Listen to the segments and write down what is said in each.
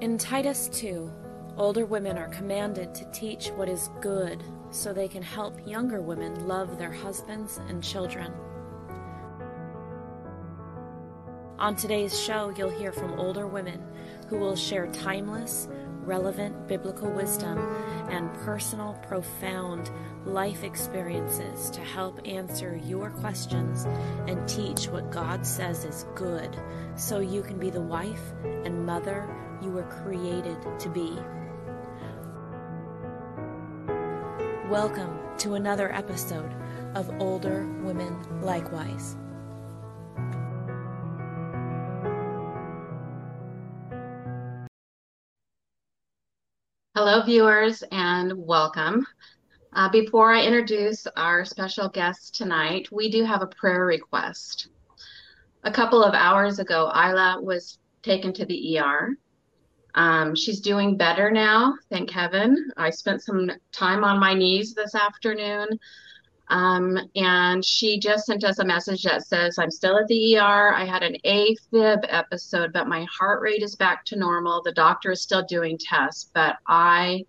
In Titus 2, older women are commanded to teach what is good so they can help younger women love their husbands and children. On today's show, you'll hear from older women who will share timeless, relevant biblical wisdom and personal, profound life experiences to help answer your questions and teach what God says is good so you can be the wife and mother you were created to be. Welcome to another episode of Older Women Likewise. Hello, viewers, and welcome. Uh, before I introduce our special guest tonight, we do have a prayer request. A couple of hours ago, Isla was taken to the ER um, she's doing better now, thank heaven. I spent some time on my knees this afternoon. Um, and she just sent us a message that says, I'm still at the ER. I had an AFib episode, but my heart rate is back to normal. The doctor is still doing tests, but I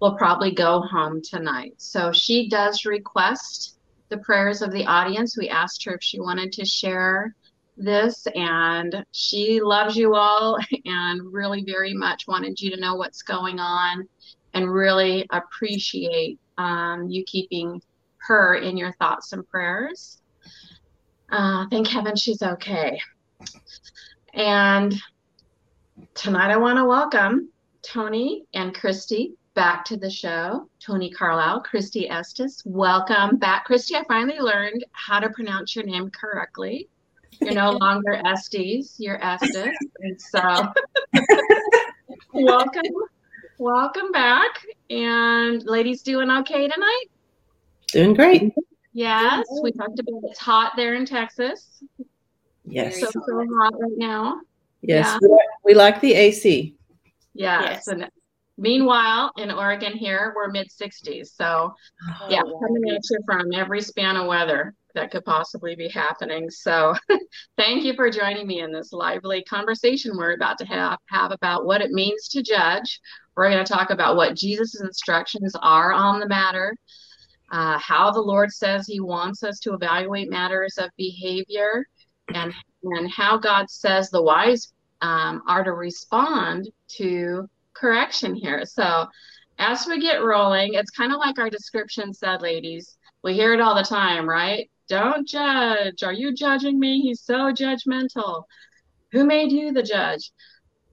will probably go home tonight. So she does request the prayers of the audience. We asked her if she wanted to share this and she loves you all and really very much wanted you to know what's going on and really appreciate um, you keeping her in your thoughts and prayers. Uh, thank heaven she's okay. And tonight I want to welcome Tony and Christy back to the show. Tony Carlisle, Christy Estes, welcome back. Christy, I finally learned how to pronounce your name correctly. You're no longer Estes, you're Estes. And so welcome, welcome back. And ladies doing okay tonight? Doing great. Yes, we talked about it's hot there in Texas. Yes. So, so hot right now. Yes, yeah. we, like, we, like, the AC. Yes. yes. And meanwhile, in Oregon here, we're mid 60s. So, oh, yeah, wow. coming at you from every span of weather that could possibly be happening. So thank you for joining me in this lively conversation we're about to have, have about what it means to judge. We're going to talk about what Jesus' instructions are on the matter, uh, how the Lord says he wants us to evaluate matters of behavior, and, and how God says the wise um, are to respond to correction here. So as we get rolling, it's kind of like our description said, ladies. We hear it all the time, right? Don't judge. Are you judging me? He's so judgmental. Who made you the judge?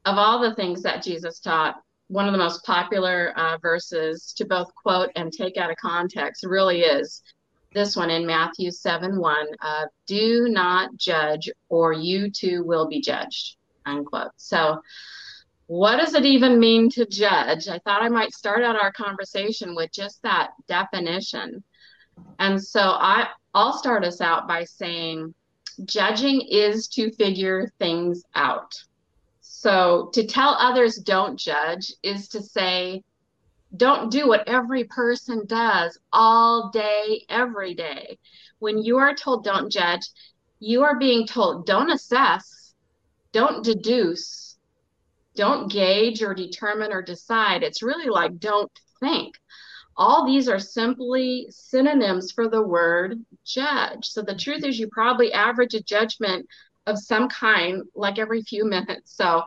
Of all the things that Jesus taught, one of the most popular uh, verses to both quote and take out of context really is this one in Matthew 7 1 uh, Do not judge, or you too will be judged. Unquote. So, what does it even mean to judge? I thought I might start out our conversation with just that definition. And so I, I'll start us out by saying judging is to figure things out. So to tell others don't judge is to say, don't do what every person does all day, every day. When you are told don't judge, you are being told don't assess, don't deduce, don't gauge or determine or decide. It's really like don't think. All these are simply synonyms for the word judge. So the truth is, you probably average a judgment of some kind like every few minutes. So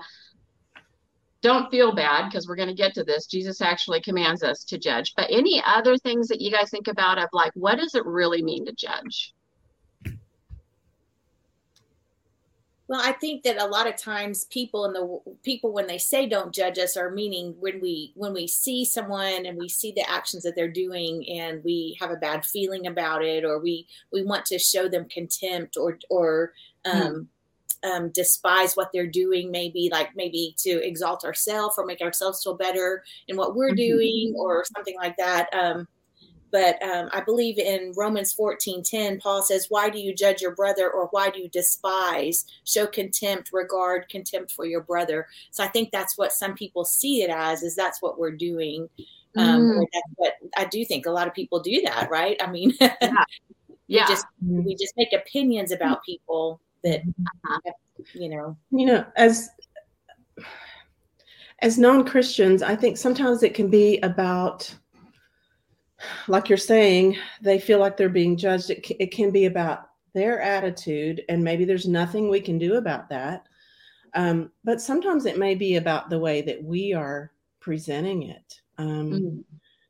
don't feel bad because we're going to get to this. Jesus actually commands us to judge. But any other things that you guys think about of like, what does it really mean to judge? Well, I think that a lot of times people in the people when they say don't judge us are meaning when we when we see someone and we see the actions that they're doing and we have a bad feeling about it or we we want to show them contempt or or um, hmm. um, despise what they're doing, maybe like maybe to exalt ourselves or make ourselves feel better in what we're mm-hmm. doing or something like that. Um, but um, I believe in Romans 14 10, Paul says, Why do you judge your brother or why do you despise? Show contempt, regard, contempt for your brother. So I think that's what some people see it as, is that's what we're doing. Um, mm. that's what I do think a lot of people do that, right? I mean, yeah. yeah. we just we just make opinions about people that, uh-huh. you know, you know, as as non-Christians, I think sometimes it can be about like you're saying, they feel like they're being judged. It, it can be about their attitude, and maybe there's nothing we can do about that. Um, but sometimes it may be about the way that we are presenting it. Um, mm-hmm.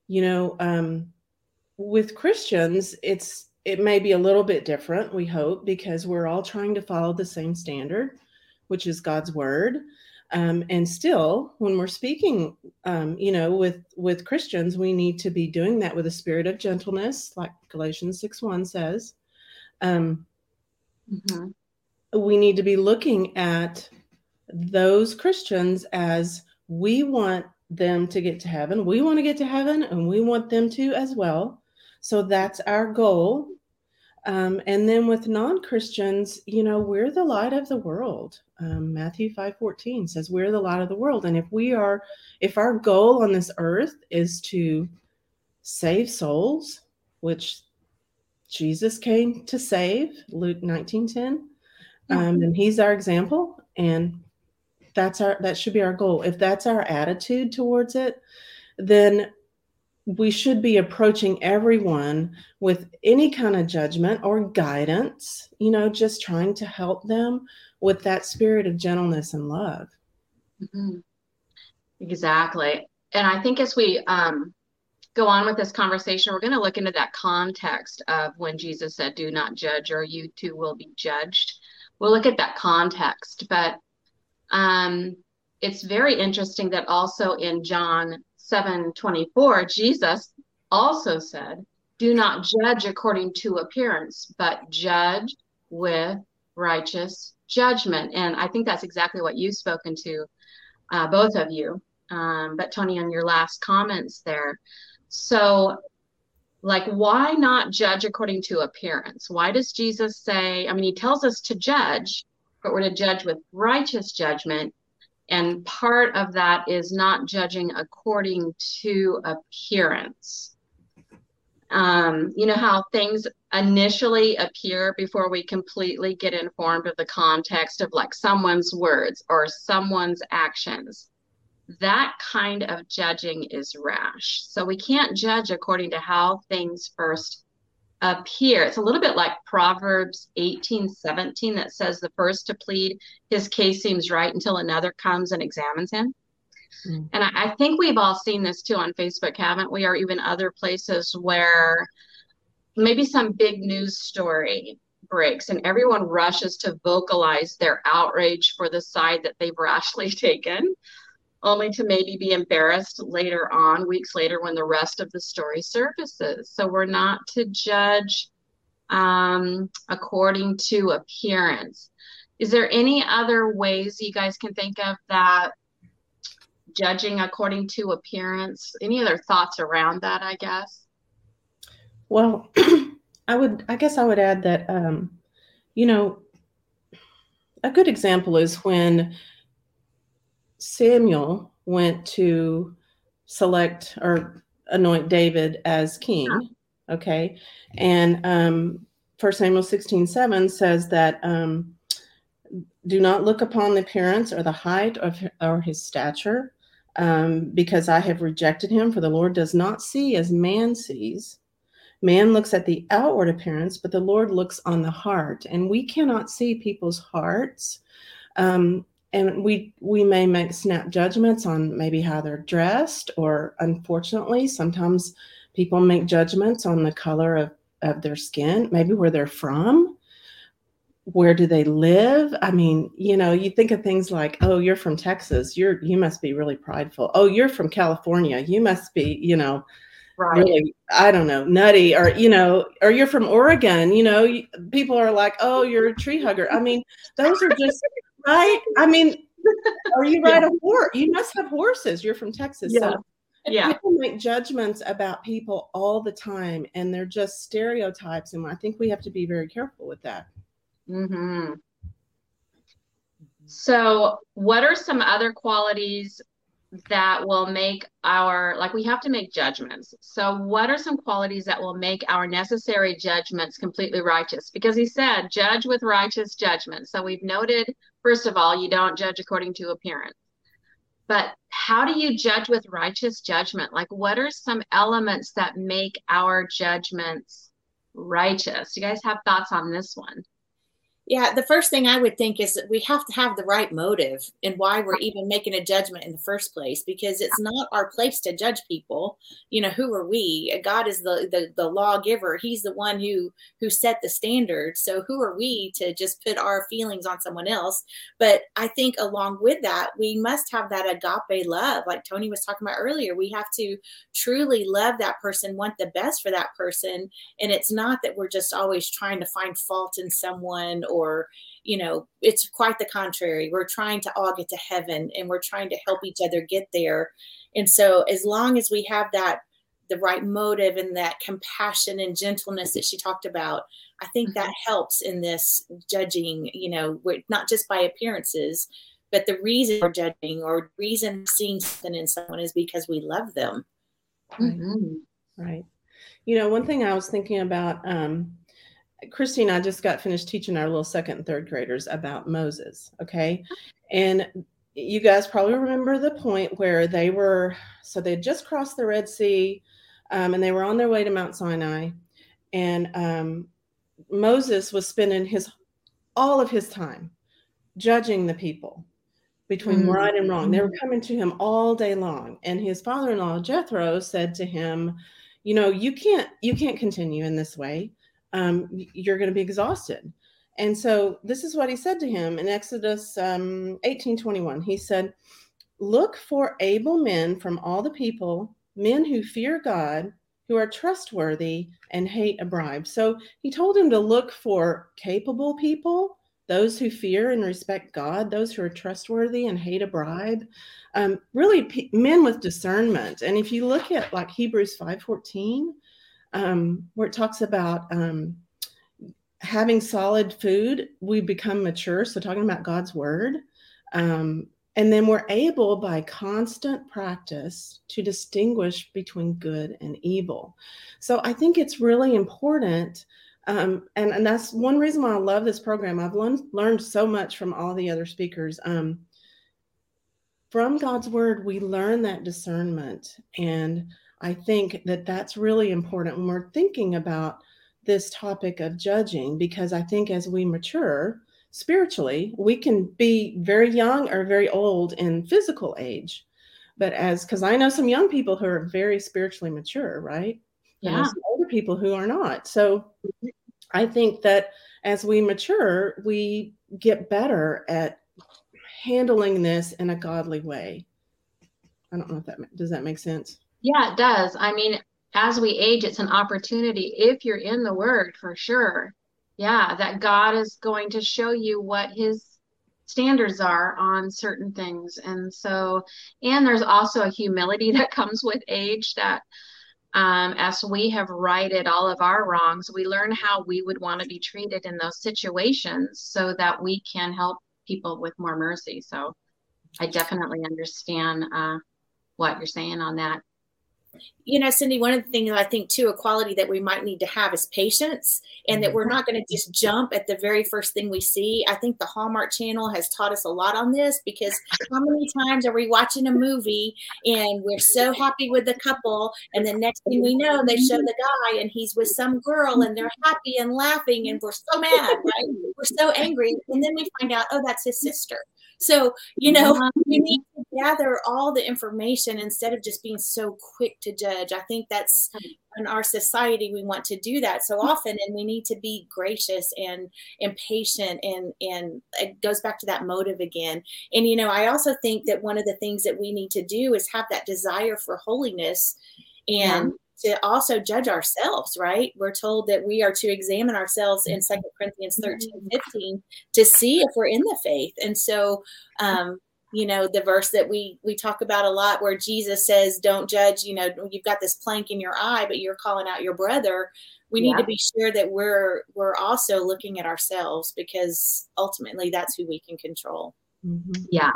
You know, um, with Christians, it's it may be a little bit different. We hope because we're all trying to follow the same standard, which is God's word. Um, and still, when we're speaking, um, you know, with with Christians, we need to be doing that with a spirit of gentleness, like Galatians six one says. Um, mm-hmm. We need to be looking at those Christians as we want them to get to heaven. We want to get to heaven, and we want them to as well. So that's our goal. Um, and then with non-Christians, you know, we're the light of the world. Um, Matthew 5 14 says we're the light of the world. And if we are, if our goal on this earth is to save souls, which Jesus came to save, Luke 19 10, um, and he's our example. And that's our that should be our goal. If that's our attitude towards it, then we should be approaching everyone with any kind of judgment or guidance, you know, just trying to help them with that spirit of gentleness and love. Mm-hmm. Exactly. And I think as we um, go on with this conversation, we're going to look into that context of when Jesus said, Do not judge, or you too will be judged. We'll look at that context. But um, it's very interesting that also in John 7:24, Jesus also said, "Do not judge according to appearance, but judge with righteous judgment." And I think that's exactly what you've spoken to, uh, both of you. Um, but Tony, on your last comments there, so like why not judge according to appearance why does jesus say i mean he tells us to judge but we're to judge with righteous judgment and part of that is not judging according to appearance. Um, you know how things initially appear before we completely get informed of the context of like someone's words or someone's actions. That kind of judging is rash. So we can't judge according to how things first appear. It's a little bit like Proverbs 18, 17 that says the first to plead his case seems right until another comes and examines him. Mm. And I, I, think we've all seen this too on Facebook, haven't we? Or even other places where maybe some big news story breaks and everyone rushes to vocalize their outrage for the side that they've rashly taken only to maybe be embarrassed later on, weeks later, when the rest of the story surfaces. So we're not to judge um, according to appearance. Is there any other ways you guys can think of that judging according to appearance? Any other thoughts around that, I guess? Well, I would, I guess I would add that, um, you know, a good example is when Samuel went to select or anoint David as king. Okay. And um, 1 Samuel 16 7 says that um, do not look upon the appearance or the height of or his stature, um, because I have rejected him. For the Lord does not see as man sees. Man looks at the outward appearance, but the Lord looks on the heart. And we cannot see people's hearts. Um, and we we may make snap judgments on maybe how they're dressed or unfortunately sometimes people make judgments on the color of, of their skin maybe where they're from. Where do they live? I mean you know you think of things like oh you're from texas. You're you must be really prideful. Oh you're from california. You must be you know right. really i don't know nutty or you know or you're from oregon you know people are like oh you're a tree hugger i mean those are just right? I mean, are you ride yeah. a horse? You must have horses. You're from Texas. Yeah. So yeah. People make judgments about people all the time, and they're just stereotypes. And I think we have to be very careful with that. Mm-hmm. So, what are some other qualities that will make our like we have to make judgments so what are some qualities that will make our necessary judgments completely righteous because he said judge with righteous judgment so we've noted first of all you don't judge according to appearance but how do you judge with righteous judgment? Like, what are some elements that make our judgments righteous? You guys have thoughts on this one? Yeah, the first thing I would think is that we have to have the right motive and why we're even making a judgment in the first place because it's not our place to judge people. You know, who are we? God is the the, the lawgiver. He's the one who who set the standard. So who are we to just put our feelings on someone else? But I think along with that, we must have that agape love like Tony was talking about earlier. We have to truly love that person, want the best for that person, and it's not that we're just always trying to find fault in someone or you know it's quite the contrary we're trying to all get to heaven and we're trying to help each other get there and so as long as we have that the right motive and that compassion and gentleness that she talked about i think that mm-hmm. helps in this judging you know not just by appearances but the reason we're judging or reason seeing something in someone is because we love them mm-hmm. right you know one thing i was thinking about um Christine I just got finished teaching our little second and third graders about Moses. Okay. And you guys probably remember the point where they were, so they had just crossed the Red Sea um, and they were on their way to Mount Sinai. And um, Moses was spending his, all of his time judging the people between mm-hmm. right and wrong. They were coming to him all day long. And his father-in-law, Jethro, said to him, you know, you can't, you can't continue in this way um, you're going to be exhausted. And so this is what he said to him in Exodus um, 18 21. He said, Look for able men from all the people, men who fear God, who are trustworthy and hate a bribe. So he told him to look for capable people, those who fear and respect God, those who are trustworthy and hate a bribe. Um, really, p- men with discernment. And if you look at like Hebrews 5 14, um, where it talks about um, having solid food, we become mature. So, talking about God's word. Um, and then we're able by constant practice to distinguish between good and evil. So, I think it's really important. Um, and, and that's one reason why I love this program. I've learned, learned so much from all the other speakers. Um, from God's word, we learn that discernment. And I think that that's really important when we're thinking about this topic of judging, because I think as we mature spiritually, we can be very young or very old in physical age. But as because I know some young people who are very spiritually mature, right? Yeah. Older people who are not. So I think that as we mature, we get better at handling this in a godly way. I don't know if that does that make sense. Yeah, it does. I mean, as we age, it's an opportunity if you're in the word for sure. Yeah, that God is going to show you what his standards are on certain things. And so, and there's also a humility that comes with age that um, as we have righted all of our wrongs, we learn how we would want to be treated in those situations so that we can help people with more mercy. So I definitely understand uh, what you're saying on that you know, Cindy, one of the things I think too, a quality that we might need to have is patience and that we're mm-hmm. not going to just jump at the very first thing we see. I think the Hallmark Channel has taught us a lot on this because how many times are we watching a movie and we're so happy with the couple, and the next thing we know, they show the guy and he's with some girl and they're happy and laughing and we're so mad, right? We're so angry. And then we find out, oh, that's his sister. So, you know, we need to gather all the information instead of just being so quick to judge. I think that's mm-hmm. in our society we want to do that so often and we need to be gracious and and patient and and it goes back to that motive again. And you know, I also think that one of the things that we need to do is have that desire for holiness and to also judge ourselves, right? We're told that we are to examine ourselves in Second Corinthians 13, 15 to see if we're in the faith. And so, um, you know, the verse that we we talk about a lot where Jesus says, Don't judge, you know, you've got this plank in your eye, but you're calling out your brother. We need yeah. to be sure that we're we're also looking at ourselves because ultimately that's who we can control. Mm-hmm. Yeah.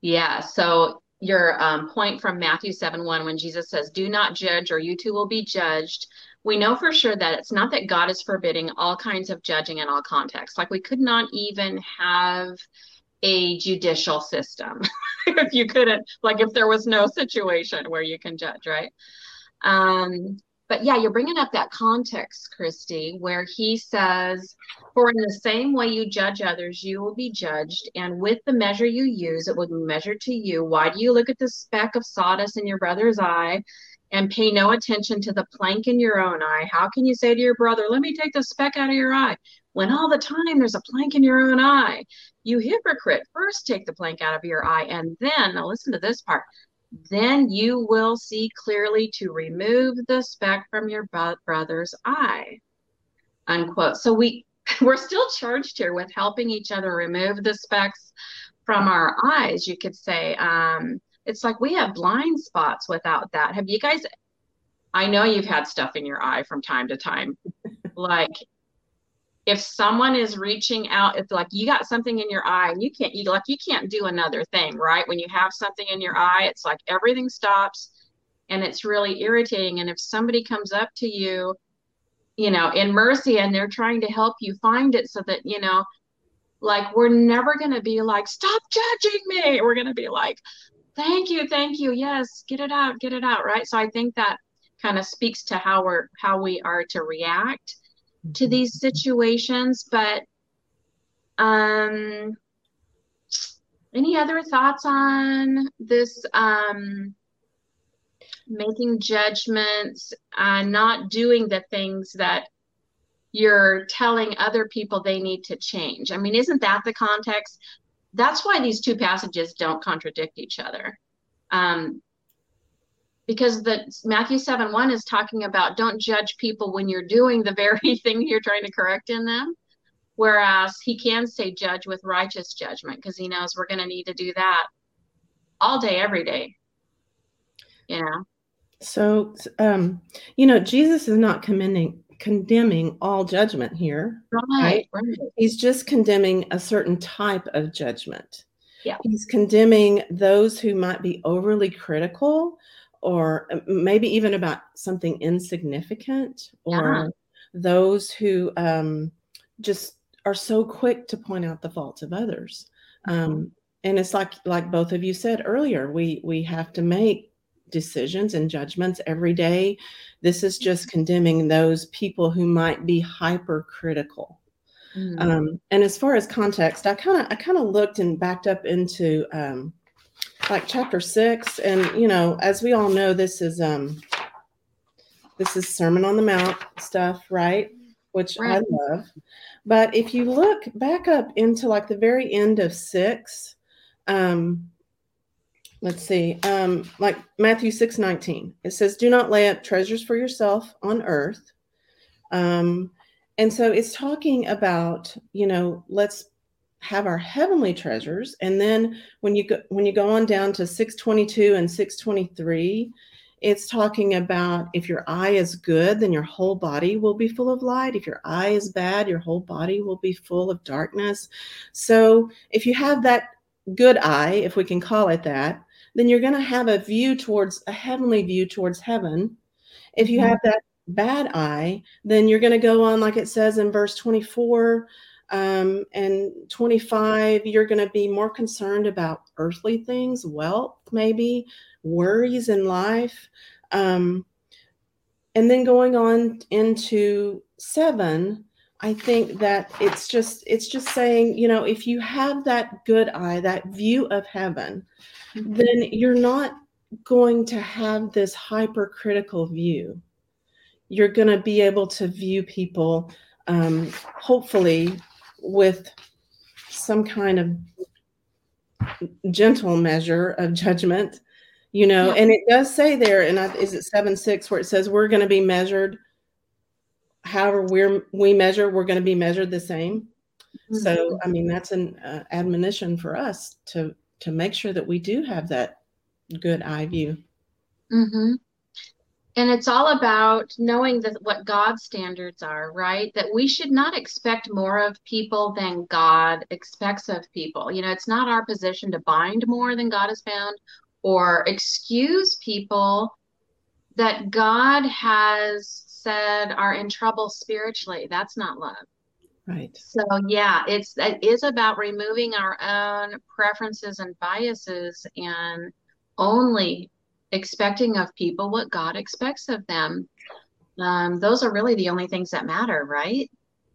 Yeah. So your um, point from Matthew 7 1, when Jesus says, Do not judge, or you too will be judged, we know for sure that it's not that God is forbidding all kinds of judging in all contexts. Like we could not even have a judicial system if you couldn't, like if there was no situation where you can judge, right? Um, but yeah, you're bringing up that context, Christy, where he says, For in the same way you judge others, you will be judged, and with the measure you use, it will be measured to you. Why do you look at the speck of sawdust in your brother's eye and pay no attention to the plank in your own eye? How can you say to your brother, Let me take the speck out of your eye, when all the time there's a plank in your own eye? You hypocrite, first take the plank out of your eye, and then, now listen to this part then you will see clearly to remove the speck from your brother's eye. Unquote. So we we're still charged here with helping each other remove the specks from our eyes. You could say um, it's like we have blind spots without that. Have you guys? I know you've had stuff in your eye from time to time, like if someone is reaching out it's like you got something in your eye and you can't you like you can't do another thing right? When you have something in your eye it's like everything stops and it's really irritating. And if somebody comes up to you you know in mercy and they're trying to help you find it so that you know like we're never going to be like stop judging me. We're going to be like thank you thank you. Yes get it out get it out right? So i think that kind of speaks to how we're how we are to react to these situations but um any other thoughts on this um making judgments uh, not doing the things that you're telling other people they need to change? I mean isn't that the context? That's why these two passages don't contradict each other. Um, because the Matthew 7 1 is talking about don't judge people when you're doing the very thing you're trying to correct in them. Whereas he can say judge with righteous judgment because he knows we're going to need to do that all day, every day. You know? So, um, you know, Jesus is not commending, condemning all judgment here. Right, right. right. He's just condemning a certain type of judgment. Yeah. He's condemning those who might be overly critical or uh, maybe even about something insignificant or uh-huh. those who um, just are so quick to point out the faults of others mm-hmm. um, and it's like like both of you said earlier we we have to make decisions and judgments every day this is just mm-hmm. condemning those people who might be hypercritical mm-hmm. um, and as far as context i kind of i kind of looked and backed up into um, like chapter six and you know as we all know this is um this is sermon on the mount stuff right? Which right. i love. But if you look back up into like the very end of six um let's see um like matthew 6 19 it says do not lay up treasures for yourself on earth. Um and so it's talking about you know let's have our heavenly treasures and then when you go when you go on down to 622 and 623 it's talking about if your eye is good then your whole body will be full of light. If your eye is bad your whole body will be full of darkness. So if you have that good eye if we can call it that then you're going to have a view towards a heavenly view towards heaven. If you mm-hmm. have that bad eye then you're going to go on like it says in verse 24 um, and 25, you're going to be more concerned about earthly things, wealth, maybe worries in life. Um, and then going on into seven, I think that it's just it's just saying, you know, if you have that good eye, that view of heaven, mm-hmm. then you're not going to have this hypercritical view. You're going to be able to view people um, hopefully with some kind of gentle measure of judgment you know yeah. and it does say there and I, is it 7 6 where it says we're going to be measured however we're we measure we're going to be measured the same mm-hmm. so i mean that's an uh, admonition for us to to make sure that we do have that good eye view mm-hmm and it's all about knowing that what God's standards are, right? That we should not expect more of people than God expects of people. You know, it's not our position to bind more than God has bound or excuse people that God has said are in trouble spiritually. That's not love. Right. So yeah, it's it is about removing our own preferences and biases and only expecting of people what God expects of them. Um, those are really the only things that matter, right?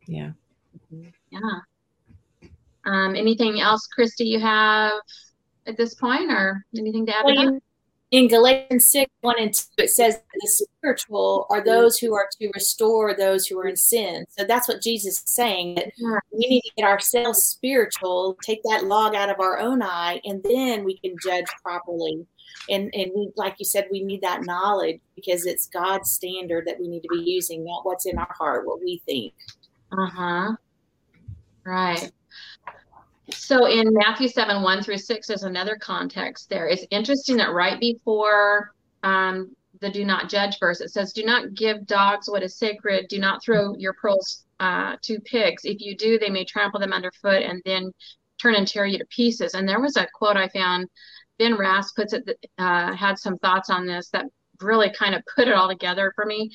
Yeah. Yeah. Um, anything else, Christy, you have at this point, or anything to add Well, to in, in Galatians 6, 1 and 2, it says the spiritual are those who are to restore those who are in sin. So that's what Jesus is saying that we need to get ourselves spiritual, take that log out of our own eye, and then we can judge properly. And and we, like you said, we need that knowledge because it's God's standard that we need to be using, not what's in our heart, what we think. Uh-huh. Right. So in Matthew 7, 1 through 6, there's another context there. It's interesting that right before um, the do not judge verse, it says, Do not give dogs what is sacred, do not throw your pearls uh, to pigs. If you do, they may trample them underfoot and then turn and tear you to pieces. And there was a quote I found, Ben Rass puts it, uh, had some thoughts on this that really kind of put it all together for me.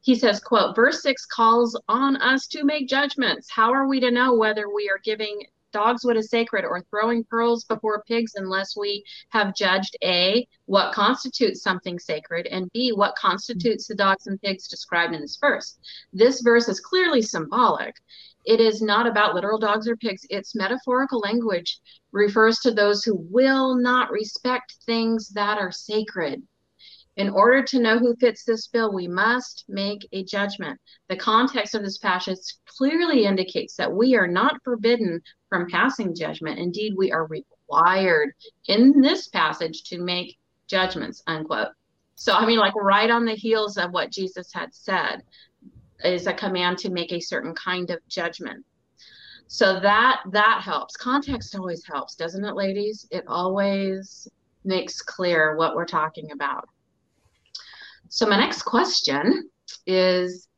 He says quote verse 6 calls on us to make judgments. How are we to know whether we are giving dogs what is sacred or throwing pearls before pigs unless we have judged a what constitutes something sacred and b what constitutes the dogs and pigs described in this verse? This verse is clearly symbolic it is not about literal dogs or pigs its metaphorical language refers to those who will not respect things that are sacred in order to know who fits this bill, we must make a judgment. The context of this passage clearly indicates that we are not forbidden from passing judgment. Indeed, we are required in this passage to make judgments, unquote. So, I mean, like right on the heels of what Jesus had said is a command to make a certain kind of judgment. So that that helps. Context always helps, doesn't it, ladies? It always makes clear what we're talking about. So my next question is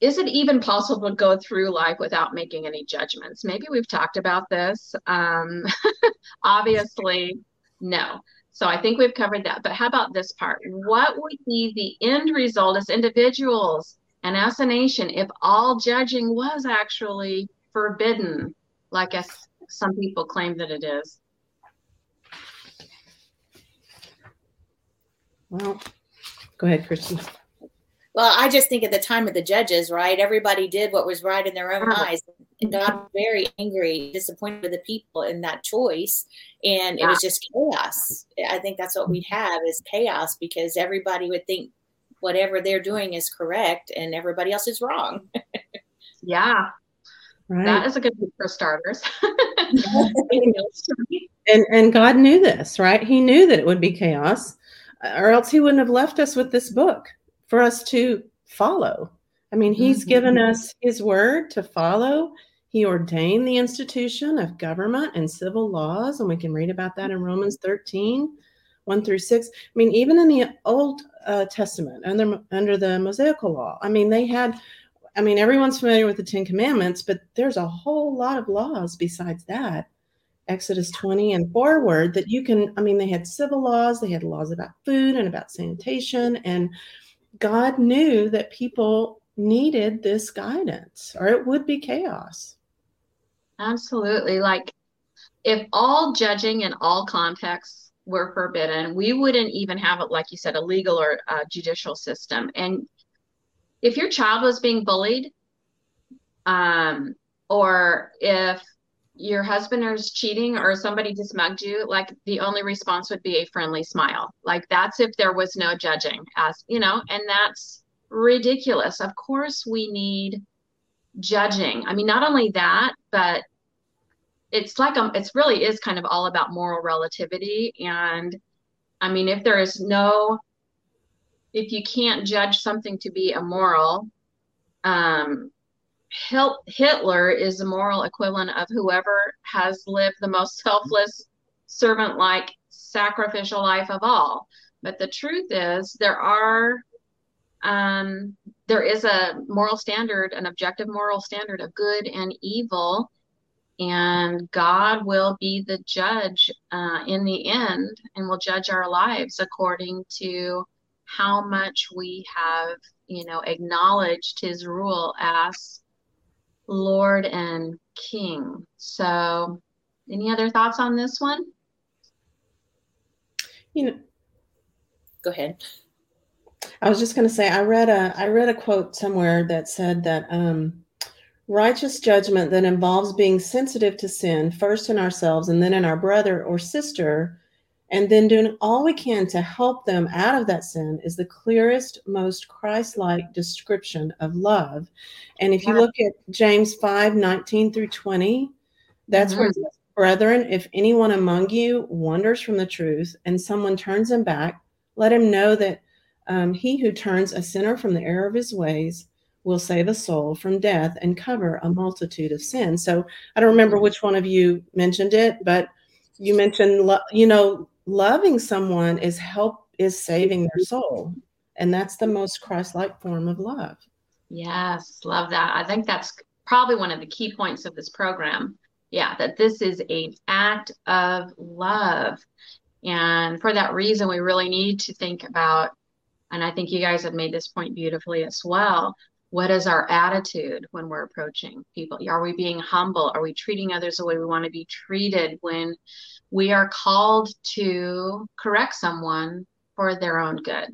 is it even possible to go through life without making any judgments? Maybe we've talked about this. Um, obviously, no. So I think we've covered that. But how about this part? What would be the end result as individuals and as a nation if all judging was actually forbidden, like as some people claim that it is? Well, go ahead, Christy. Well, I just think at the time of the judges, right? Everybody did what was right in their own Right. eyes. And God was very angry, disappointed with the people in that choice. And it was just chaos. I think that's what we'd have is chaos because everybody would think whatever they're doing is correct and everybody else is wrong. Yeah, Right. that is a good tip for starters. Anything else, Tony? and and God knew this, right? He knew that it would be chaos, or else He wouldn't have left us with this book for us to follow. I mean, He's Mhm. given us His word to follow. He ordained the institution of government and civil laws, and we can read about that in Romans 13, 1 through 6. I mean, even in the Old uh, Testament, under, under the Mosaical law, I mean, they had, I mean, everyone's familiar with the Ten Commandments, but there's a whole lot of laws besides that. Exodus 20 and forward that you can, I mean, they had civil laws, they had laws about food and about sanitation, and God knew that people needed this guidance or it would be chaos. Absolutely. Like if all judging in all contexts were forbidden, we wouldn't even have it, like you said, a legal or a judicial system. And if your child was being bullied, um, or if your husband is cheating or somebody just mugged you, like the only response would be a friendly smile. Like that's if there was no judging, as you know, and that's ridiculous. Of course, we need judging. I mean, not only that, but it's like um, it's really is kind of all about moral relativity. And I mean, if there is no, if you can't judge something to be immoral, um, Hitler is the moral equivalent of whoever has lived the most selfless, servant like, sacrificial life of all. But the truth is, there are, um, there is a moral standard, an objective moral standard of good and evil. And God will be the judge uh, in the end and will judge our lives according to how much we have, you know, acknowledged his rule as Lord and King. So, any other thoughts on this one? You know, Go ahead. I was just going to say I read a I read a quote somewhere that said that um, righteous judgment that involves being sensitive to sin first in ourselves and then in our brother or sister and then doing all we can to help them out of that sin is the clearest most christ-like description of love and if you look at james 5 19 through 20 that's mm-hmm. where it says, brethren if anyone among you wanders from the truth and someone turns him back let him know that um, he who turns a sinner from the error of his ways will save a soul from death and cover a mm-hmm. multitude of sins. So I don't remember mm-hmm. which one of you mentioned it, but you mentioned, you know, loving someone is help is saving their mm-hmm. soul, and that's the most Christ-like form of love. Yes, love that. I think that's probably one of the key points of this program. Yeah, that this is an act of love. And for that reason, we really need to think about and I think you guys have made this point beautifully as well. What is our attitude when we're approaching people? Are we being humble? Are we treating others the way we want to be treated when we are called to correct someone for their own good?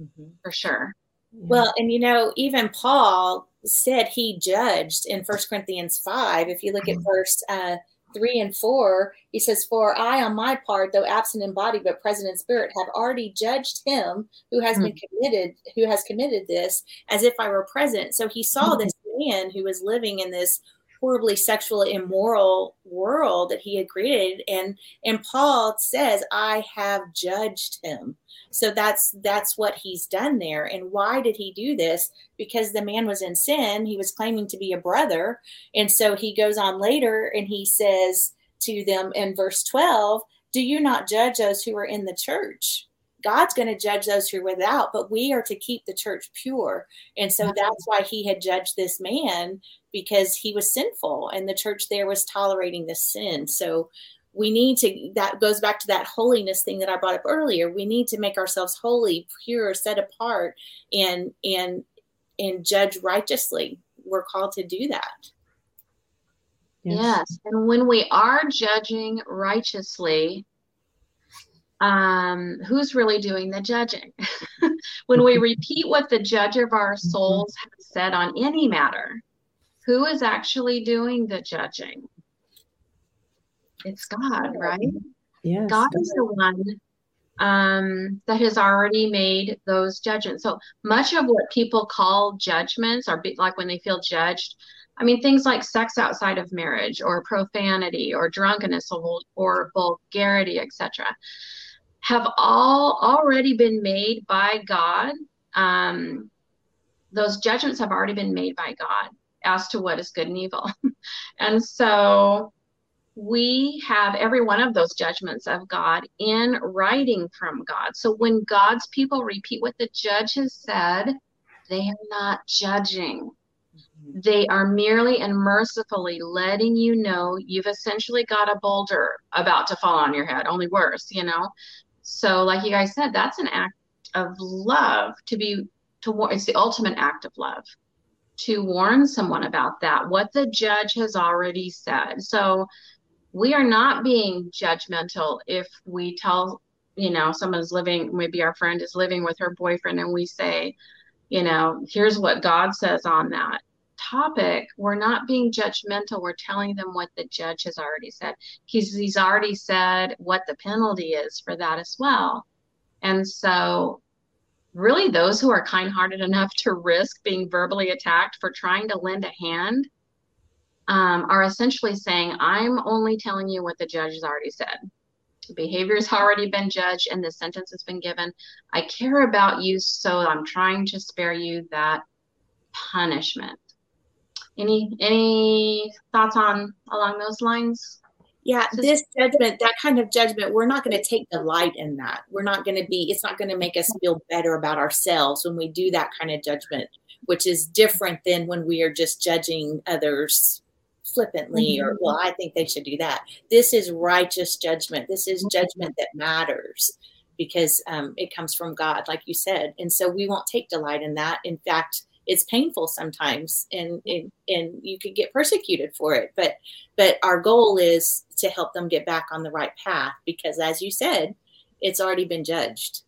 Mm-hmm. For sure. Well, and you know, even Paul said he judged in First Corinthians 5. If you look at mm-hmm. verse uh, 3 and 4, he says, For I, on my part, though absent in body but present in spirit, have already judged him who has mm-hmm. been committed, who has committed this, as if I were present. So he saw mm-hmm. this man who was living in this horribly sexual immoral world that he had created. And and paul says i have judged him. So that's that's what he's done there. And why did he do this? Because the man was in sin. He was claiming to be a brother. And so he goes on later and he says to them in verse 12 do you not judge those who are in the church God's going to judge those who are without, but we are to keep the church pure. And so that's why he had judged this man because he was sinful and the church there was tolerating this sin. So we need to, that goes back to that holiness thing that I brought up earlier. We need to make ourselves holy, pure, set apart, and, and, and judge righteously. We're called to do that. Yes. yes. And when we are judging righteously, um, who's really doing the judging? when we repeat what the judge of our mm-hmm. souls has said on any matter, who is actually doing the judging? It's God, right? Yes, God is the one um, that has already made those judgments. So much of what people call judgments are like when they feel judged. I mean, things like sex outside of marriage, or profanity, or drunkenness, or, or vulgarity, etc have all already been made by God. Um, those judgments have already been made by God as to what is good and evil. and so we have every one of those judgments of God in writing from God. So when God's people repeat what the judge has said, they are not judging. Mm-hmm. They are merely and mercifully letting you know you've essentially got a boulder about to fall on your head, only worse, you know. So, like you guys said, that's an act of love to be to warn. it's the ultimate act of love to warn someone about that what the judge has already said. So, we are not being judgmental if we tell you know someone's living maybe our friend is living with her boyfriend and we say you know here's what god says on that topic, we're not being judgmental. We're telling them what the judge has already said. He's, he's already said what the penalty is for that as well. And so, really, those who are kind hearted enough to risk being verbally attacked for trying to lend a hand um, are essentially saying, I'm only telling you what the judge has already said. behavior has already been judged and the sentence has been given. I care about you, so I'm trying to spare you that punishment. Any any thoughts on along those lines? Yeah, this judgment, that kind of judgment, we're not going to take delight in that. We're not going to be, it's not going to make us feel better about ourselves when we do that kind of judgment, which is different than when we are just judging others flippantly mm-hmm. or, well, I think they should do that. This is righteous judgment. This is judgment that matters because um, it comes from God, like you said. And so we won't take delight in that. In fact, it's painful sometimes and, and and you could get persecuted for it but but our goal is to help them get back on the right path because as you said it's already been judged.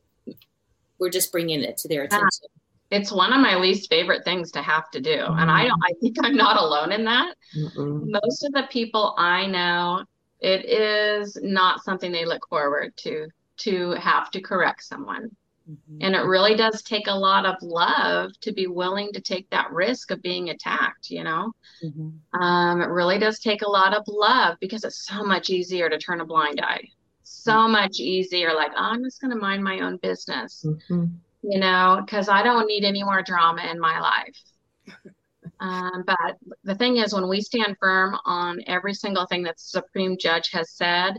We're just bringing it to their attention. It's one of my least favorite things to have to do and i don't i think i'm not alone in that. Mm-mm. most of the people i know it is not something they look forward to to have to correct someone Mm-hmm. And it really does take a lot of love to be willing to take that risk of being attacked, you know? Mm-hmm. Um, it really does take a lot of love because it's so much easier to turn a blind eye. So mm-hmm. much easier, like, oh, I'm just going to mind my own business, mm-hmm. you know, because I don't need any more drama in my life. Um, but the thing is, when we stand firm on every single thing that the Supreme Judge has said,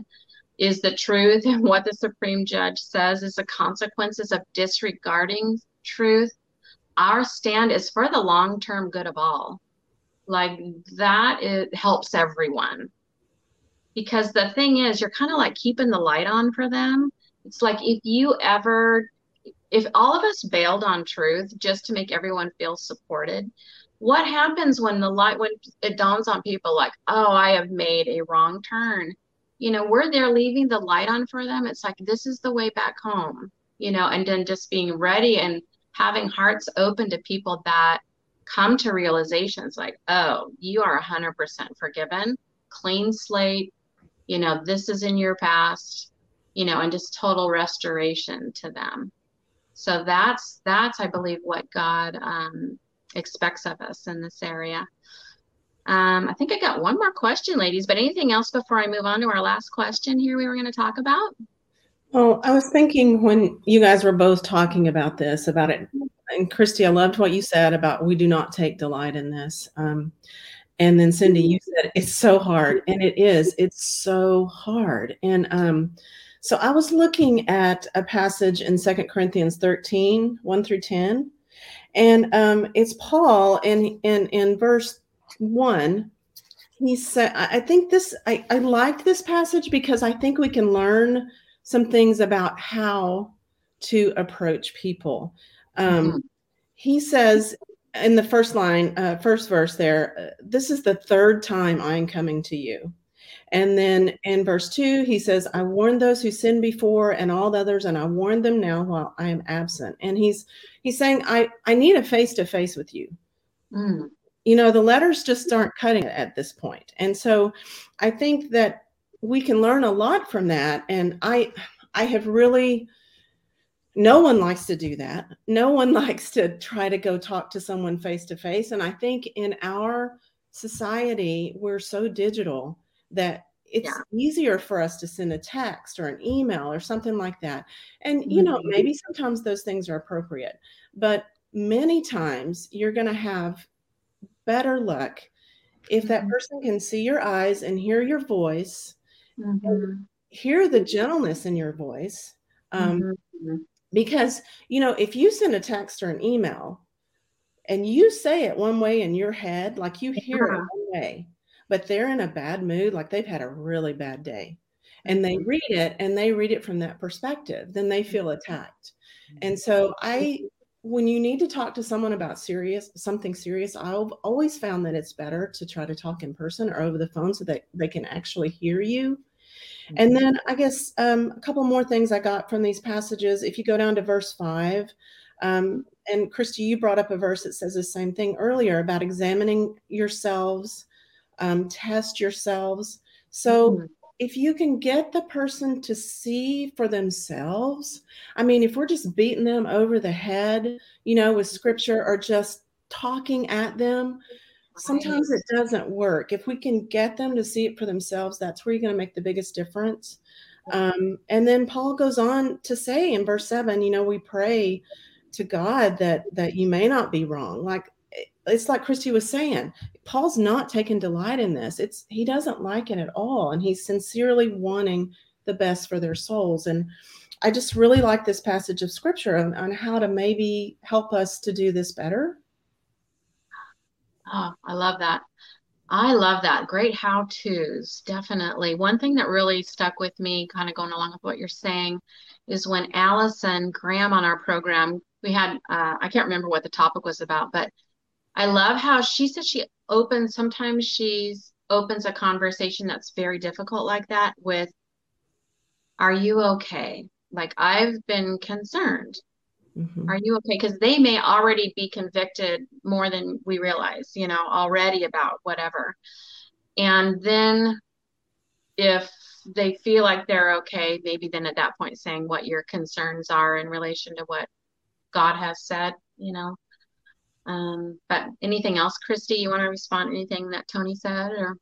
is the truth and what the Supreme Judge says is the consequences of disregarding truth. Our stand is for the long term good of all. Like that it helps everyone. Because the thing is, you're kind of like keeping the light on for them. It's like if you ever, if all of us bailed on truth just to make everyone feel supported, what happens when the light, when it dawns on people like, oh, I have made a wrong turn? You know, we're there leaving the light on for them. It's like, this is the way back home, you know, and then just being ready and having hearts open to people that come to realizations like, oh, you are 100% forgiven, clean slate, you know, this is in your past, you know, and just total restoration to them. So that's, that's, I believe, what God um, expects of us in this area. Um, I think I got one more question, ladies, but anything else before I move on to our last question here we were going to talk about? Well, I was thinking when you guys were both talking about this, about it, and Christy, I loved what you said about we do not take delight in this. Um, and then Cindy, you said it's so hard, and it is. It's so hard. And um, so I was looking at a passage in Second Corinthians 13, 1 through 10. And um, it's Paul in, in, in verse one, he said, I think this, I, I like this passage because I think we can learn some things about how to approach people. Um, mm-hmm. He says in the first line, uh, first verse there, uh, this is the third time I'm coming to you. And then in verse two, he says, I warned those who sinned before and all the others, and I warn them now while I am absent. And he's he's saying, I, I need a face to face with you. Mm you know the letters just aren't cutting it at this point. And so i think that we can learn a lot from that. And i i have really no one likes to do that. No one likes to try to go talk to someone face to face and i think in our society we're so digital that it's yeah. easier for us to send a text or an email or something like that. And you know mm-hmm. maybe sometimes those things are appropriate. But many times you're going to have better luck if that mm-hmm. person can see your eyes and hear your voice, mm-hmm. hear the gentleness in your voice. Um, mm-hmm. Because, you know, if you send a text or an email and you say it one way in your head, like you hear it one way, but they're in a bad mood, like they've had a really bad day, and they mm-hmm. read it and they read it from that perspective, then they feel attacked. And so I when you need to talk to someone about serious something serious i've always found that it's better to try to talk in person or over the phone so that they can actually hear you. Mm-hmm. and then i guess um, a couple more things i got from these passages. If you go down to verse 5 um, and christy you brought up a verse that says the same thing earlier about examining yourselves um, test yourselves. So mm-hmm if you can get the person to see for themselves, I mean, if we're just beating them over the head, you know, with scripture or just talking at them, sometimes it doesn't work. If we can get them to see it for themselves, that's where you're going to make the biggest difference. Um, and then Paul goes on to say in verse seven, you know, we pray to God that that you may not be wrong. Like it's like Christy was saying, Paul's not taking delight in this. It's he doesn't like it at all, and he's sincerely wanting the best for their souls. And I just really like this passage of scripture on, on how to maybe help us to do this better. Oh, I love that. I love that. Great how to's, definitely. One thing that really stuck with me, kind of going along with what you're saying, is when Allison Graham on our program, we had, uh, I can't remember what the topic was about, but I love how she said she opens, sometimes she's opens a conversation that's very difficult like that with, Are you okay? Like, I've been concerned. Mm-hmm. Are you okay? Because they may already be convicted more than we realize, you know, already about whatever. And then if they feel like they're okay, maybe then at that point saying what your concerns are in relation to what God has said, you know. Um, but anything else, Christy, you want to respond to anything that Tony said or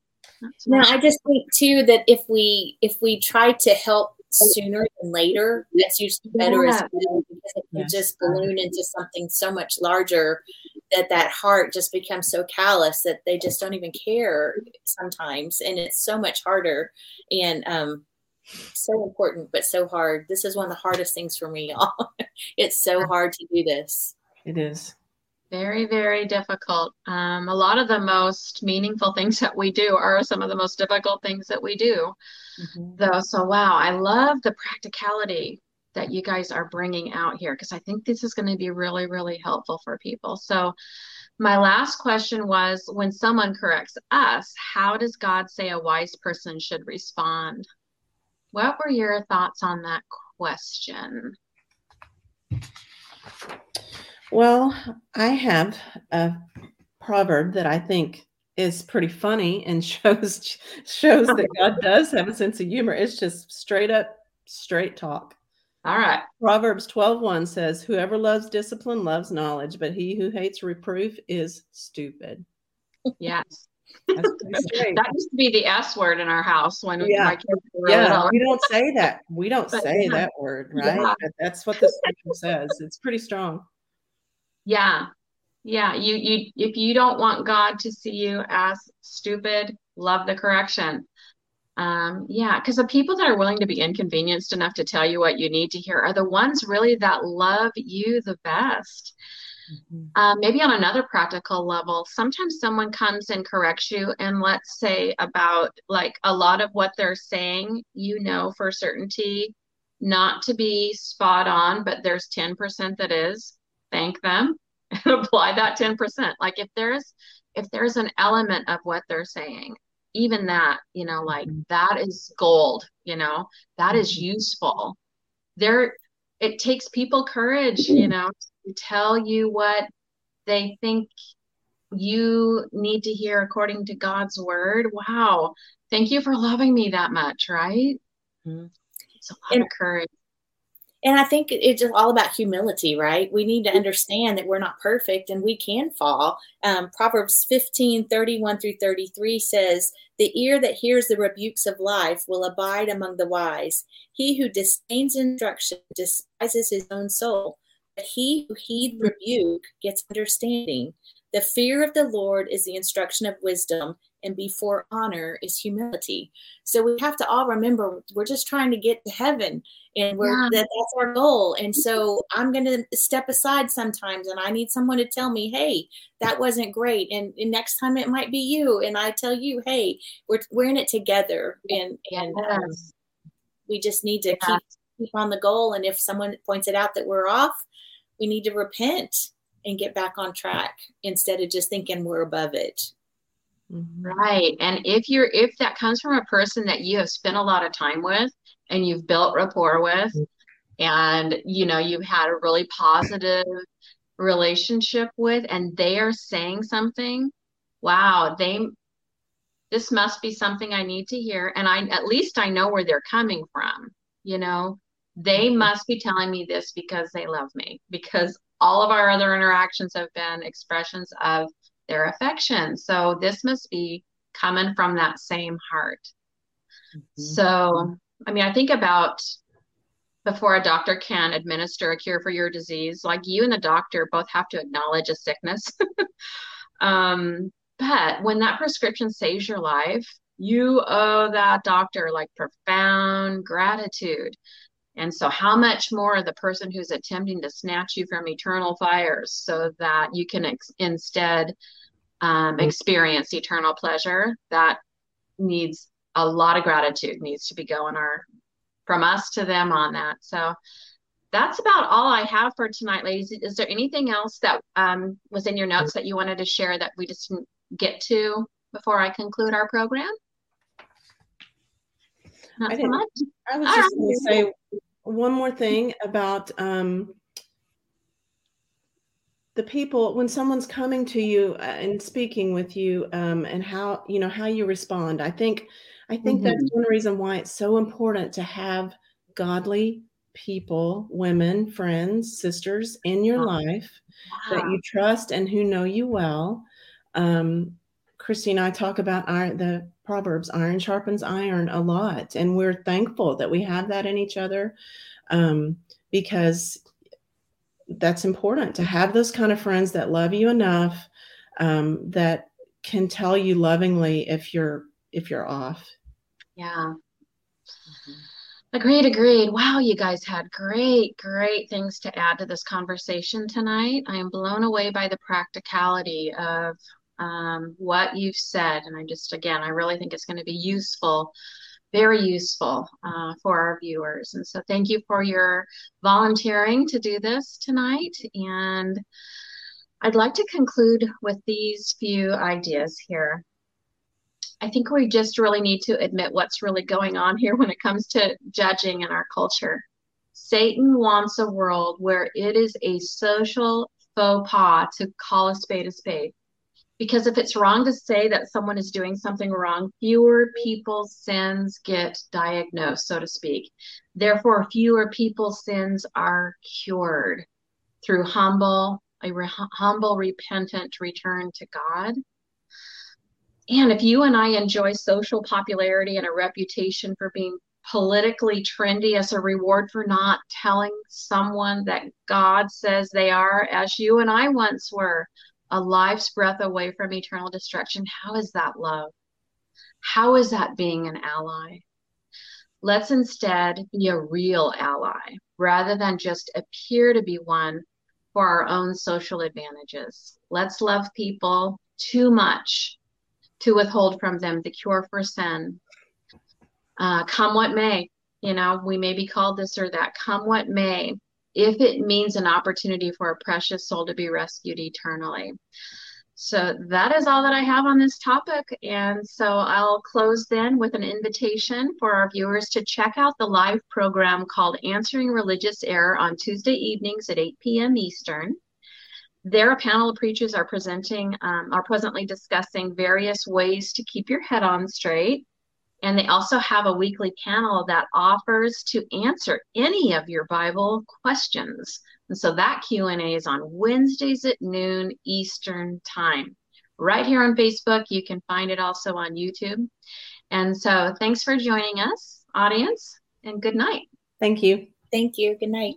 no, I just think too that if we if we try to help sooner than later, that's usually better yeah. as well because it can yes. just balloon into something so much larger that that heart just becomes so callous that they just don't even care sometimes, and it's so much harder and um, so important, but so hard. This is one of the hardest things for me, y'all. it's so hard to do this. It is. Very, very difficult. Um, a lot of the most meaningful things that we do are some of the most difficult things that we do. Mm-hmm. Though, so wow, I love the practicality that you guys are bringing out here because I think this is going to be really, really helpful for people. So, my last question was when someone corrects us, how does God say a wise person should respond? What were your thoughts on that question? Well, I have a proverb that I think is pretty funny and shows shows that God does have a sense of humor. It's just straight up straight talk. All right. Proverbs 12:1 says, Whoever loves discipline loves knowledge, but he who hates reproof is stupid. Yes. that used to be the S word in our house when yeah. my kids were Yeah, we don't say that. We don't but, say yeah. that word, right? Yeah. But that's what the scripture says. It's pretty strong. Yeah. Yeah. You you if you don't want God to see you as stupid, love the correction. Um, yeah, because the people that are willing to be inconvenienced enough to tell you what you need to hear are the ones really that love you the best. Mm-hmm. Um, maybe on another practical level, sometimes someone comes and corrects you, and let's say about like a lot of what they're saying, you know for certainty not to be spot on, but there's 10% that is thank them and apply that 10%. Like if there's if there's an element of what they're saying, even that, you know, like mm-hmm. that is gold, you know, that is mm-hmm. useful. There it takes people courage, you know, to tell you what they think you need to hear according to God's word. Wow. Thank you for loving me that much, right? Mm-hmm. It's a lot and, of courage and I think it's just all about humility, right? We need to understand that we're not perfect and we can fall. Um, Proverbs 15 31 through 33 says, The ear that hears the rebukes of life will abide among the wise. He who disdains instruction despises his own soul, but he who heeds rebuke gets understanding. The fear of the Lord is the instruction of wisdom, and before honor is humility. So we have to all remember we're just trying to get to heaven and we're yeah. that, that's our goal. And so i'm going to step aside sometimes and i need someone to tell me hey that wasn't great. And, and, next time it might be you. And i tell you hey we're, we're in it together. And and um, we just need to yeah. keep keep on the goal. And if someone points it out that we're off we need to repent and get back on track instead of just thinking we're above it mm-hmm. right and if you're if that comes from a person that you have spent a lot of time with and you've built rapport with and you know you've had a really positive relationship with and they are saying something wow they this must be something i need to hear and i at least i know where they're coming from you know they mm-hmm. must be telling me this because they love me because all of our other interactions have been expressions of their affection so this must be coming from that same heart mm-hmm. so I mean, I think about before a doctor can administer a cure for your disease, like you and the doctor both have to acknowledge a sickness. um, but when that prescription saves your life, you owe that doctor like profound gratitude. And so, how much more the person who's attempting to snatch you from eternal fires so that you can ex- instead um, experience eternal pleasure that needs a lot of gratitude needs to be going our from us to them on that. So that's about all I have for tonight, ladies. Is there anything else that um, was in your notes that you wanted to share that we just didn't get to before I conclude our program? Not I so much. I was All just right. going to say one more thing about um, the people when someone's coming to you uh, and speaking with you, um, and how you know how you respond. I think I think that's one reason why it's so important to have godly people, women, friends, sisters in your Wow. life that you trust and who know you well. Um, Christy and I talk about iron, the Proverbs, iron sharpens iron a lot. And we're thankful that we have that in each other um, because that's important to have those kind of friends that love you enough um, that can tell you lovingly if you're if you're off. Yeah. Agreed, agreed. Wow, you guys had great, great things to add to this conversation tonight. I am blown away by the practicality of um, what you've said. And I just, again, I really think it's going to be useful, very useful uh, for our viewers. And so thank you for your volunteering to do this tonight. And I'd like to conclude with these few ideas here. I think we just really need to admit what's really going on here when it comes to judging in our culture. Satan wants a world where it is a social faux pas to call a spade a spade. Because if it's wrong to say that someone is doing something wrong, fewer people's sins get diagnosed, so to speak. Therefore, fewer people's sins are cured through humble, a re- humble, repentant return to God. And if you and I enjoy social popularity and a reputation for being politically trendy as a reward for not telling someone that God says they are, as you and I once were, a life's breath away from eternal destruction, how is that love? How is that being an ally? Let's instead be a real ally rather than just appear to be one for our own social advantages. Let's love people too much to withhold from them the cure for sin. Uh, come what may, you know, we may be called this or that, come what may, if it means an opportunity for a precious soul to be rescued eternally. So that is all that I have on this topic. And so I'll close then with an invitation for our viewers to check out the live program called Answering Religious Error on Tuesday evenings at 8 p.m. Eastern. There, a panel of preachers are presenting, um, are presently discussing various ways to keep your head on straight. And they also have a weekly panel that offers to answer any of your Bible questions. And so that Q&A is on Wednesdays at noon Eastern time. Right here on Facebook, you can find it also on YouTube. And so thanks for joining us, audience, and good night. Thank you. Thank you. Good night.